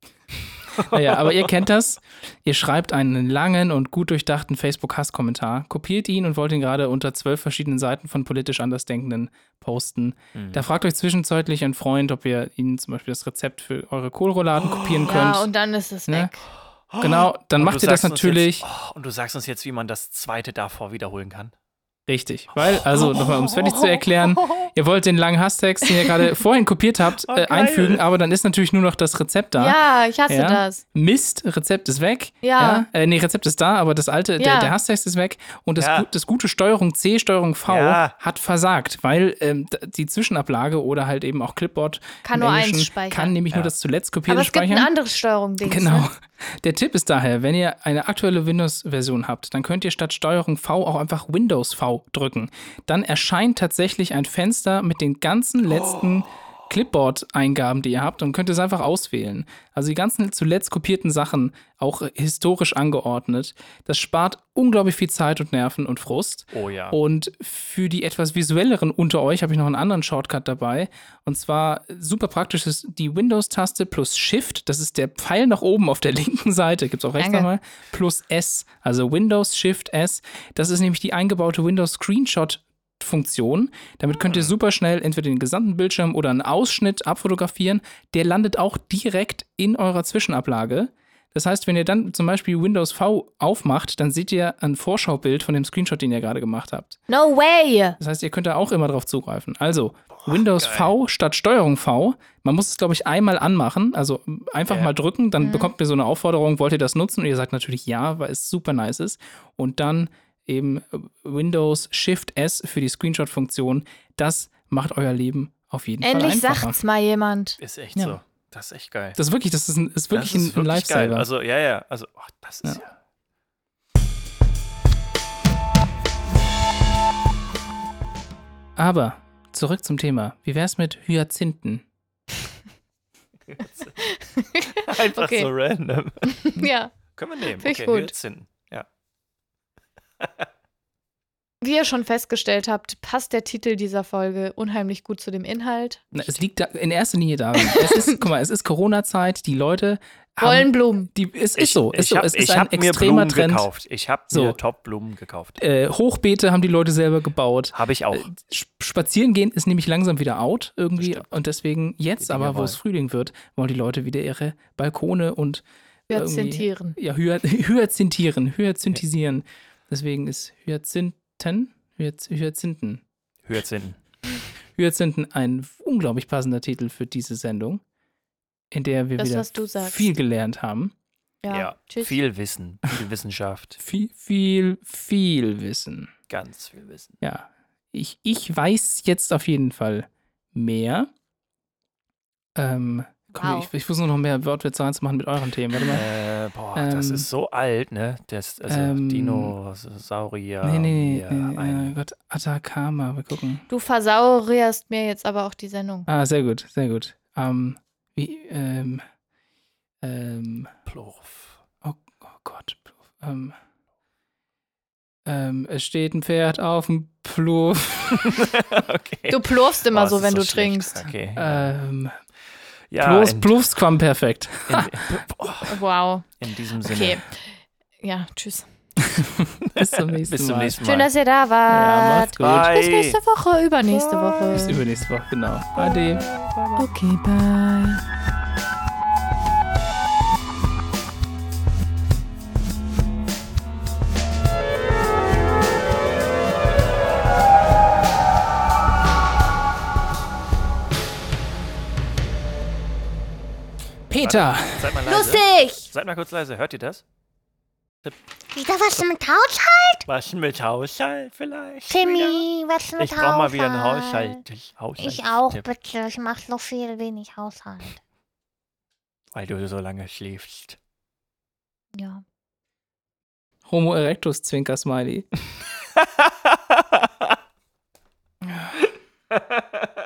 Naja, aber ihr kennt das. Ihr schreibt einen langen und gut durchdachten Facebook-Hasskommentar, kopiert ihn und wollt ihn gerade unter zwölf verschiedenen Seiten von politisch Andersdenkenden posten. Mhm. Da fragt euch zwischenzeitlich ein Freund, ob ihr ihnen zum Beispiel das Rezept für eure Kohlrouladen kopieren könnt. Ja, und dann ist es Ne? weg. Genau, dann Und macht ihr das natürlich. Jetzt, oh, und du sagst uns jetzt, wie man das zweite davor wiederholen kann. Richtig, weil, also nochmal, um es fertig zu (laughs) erklären, ihr wollt den langen Hasstext, den ihr gerade (laughs) vorhin kopiert habt, Oh, äh, einfügen, aber dann ist natürlich nur noch das Rezept da. Ja, ich hasse Ja. das. Mist, Rezept ist weg. Ja. Äh, nee, Rezept ist da, aber das alte, der, Ja. der Hasstext ist weg. Und das, Ja. das gute Steuerung C, Steuerung V Ja. hat versagt, weil ähm, die Zwischenablage oder halt eben auch Clipboard Kann nur eins speichern. kann nämlich Ja. nur das zuletzt Aber kopierte es gibt speichern. ein anderes Steuerung-Ding. Genau. Ne? Der Tipp ist daher, wenn ihr eine aktuelle Windows-Version habt, dann könnt ihr statt Steuerung V auch einfach Windows V drücken. Dann erscheint tatsächlich ein Fenster mit den ganzen letzten Clipboard-Eingaben, die ihr habt und könnt es einfach auswählen. Also die ganzen zuletzt kopierten Sachen auch historisch angeordnet. Das spart unglaublich viel Zeit und Nerven und Frust. Oh ja. Und für die etwas visuelleren unter euch habe ich noch einen anderen Shortcut dabei. Und zwar super praktisch ist die Windows-Taste plus Shift. Das ist der Pfeil nach oben auf der (laughs) linken Seite. Gibt es auch rechts Danke. nochmal. Plus S. Also Windows Shift S. Das ist nämlich die eingebaute Windows Screenshot. Funktion. Damit könnt ihr super schnell entweder den gesamten Bildschirm oder einen Ausschnitt abfotografieren. Der landet auch direkt in eurer Zwischenablage. Das heißt, wenn ihr dann zum Beispiel Windows V aufmacht, dann seht ihr ein Vorschaubild von dem Screenshot, den ihr gerade gemacht habt. No way! Das heißt, ihr könnt da auch immer drauf zugreifen. Also Windows geil. V statt Steuerung V. Man muss es, glaube ich, einmal anmachen. Also einfach Ja. mal drücken, dann bekommt ihr so eine Aufforderung, wollt ihr das nutzen? Und ihr sagt natürlich ja, weil es super nice ist. Und dann eben Windows Shift S für die Screenshot-Funktion. Das macht euer Leben auf jeden Endlich Fall einfacher. sagt's mal jemand. Ist echt Ja. so. Das ist echt geil. Das ist wirklich, das ist, ein, ist wirklich das ist ein, ein. Lifesaver. Also, ja, ja. Also, oh, das ist Ja. ja. Aber zurück zum Thema. Wie wär's mit Hyazinthen? (laughs) Einfach Okay. so random. (laughs) ja. Können wir nehmen. Find ich okay, gut. Hyazinthen. Wie ihr schon festgestellt habt, passt der Titel dieser Folge unheimlich gut zu dem Inhalt. Na, es liegt da in erster Linie daran. Es ist, (laughs) guck mal, es ist Corona-Zeit, die Leute haben, Wollen Blumen. die, es ist so, ist ich so, hab, es ist ich ein extremer Blumen Trend. gekauft. Ich habe So. mir Top-Blumen gekauft. Äh, Hochbeete haben die Leute selber gebaut. Habe ich auch. Äh, Sp- Spazieren gehen ist nämlich langsam wieder out irgendwie Stimmt. und deswegen jetzt aber, wo es. Frühling wird, wollen die Leute wieder ihre Balkone und Hyazinthieren. ja, (laughs) Hya- hyazinthieren, hyazintisieren. Deswegen ist Hyazinthen, Hyaz Hyazinthen, Hyazinthen. Hyazinthen ein unglaublich passender Titel für diese Sendung, in der wir Das, wieder was du sagst. viel gelernt haben. Ja. Ja, Tschüss. viel Wissen, viel (laughs) Wissenschaft, Viel, viel, viel Wissen. ganz viel Wissen. Ja, ich, ich weiß jetzt auf jeden Fall mehr. Ähm, komm, Wow. ich, ich versuche noch mehr Wortwitze reinzumachen mit euren Themen. Warte mal. Äh, boah, das Ähm, ist so alt, ne? Das, also ähm, Dinosaurier. nee, nee, ja, nee, nee, ein- oh Gott, Atacama, wir gucken. Du versaurierst mir jetzt aber auch die Sendung. Ah, sehr gut, sehr gut. Ähm, wie, ähm, ähm, Plurf. oh, oh Gott, ähm, ähm, es steht ein Pferd auf dem Pluff. (laughs) okay. Du plurfst immer das so, wenn du schlecht. trinkst. Okay. ähm, ja, Pluffs, in, Pluffsquam perfekt. in, (laughs) (laughs) Wow. in diesem Sinne. Okay. Ja, tschüss. (laughs) Bis zum nächsten Bis zum Mal. nächsten Mal. Schön, dass ihr da Ja, wart. macht's gut. Bye. Bis nächste Woche, übernächste Bis Woche. übernächste Woche, genau. Ade. Okay, bye. Peter. Seid mal leise. Lustig! Seid mal kurz leise. Hört ihr das? Wieder was mit Haushalt? Was mit Haushalt vielleicht? Timmy, was mit Ich Haushalt? brauch mal wieder einen Haushalt. Haushalt Ich auch, bitte. Ich mach so viel wenig Haushalt. Weil du so lange schläfst. Ja. Homo erectus Zwinker Smiley. (laughs) (laughs)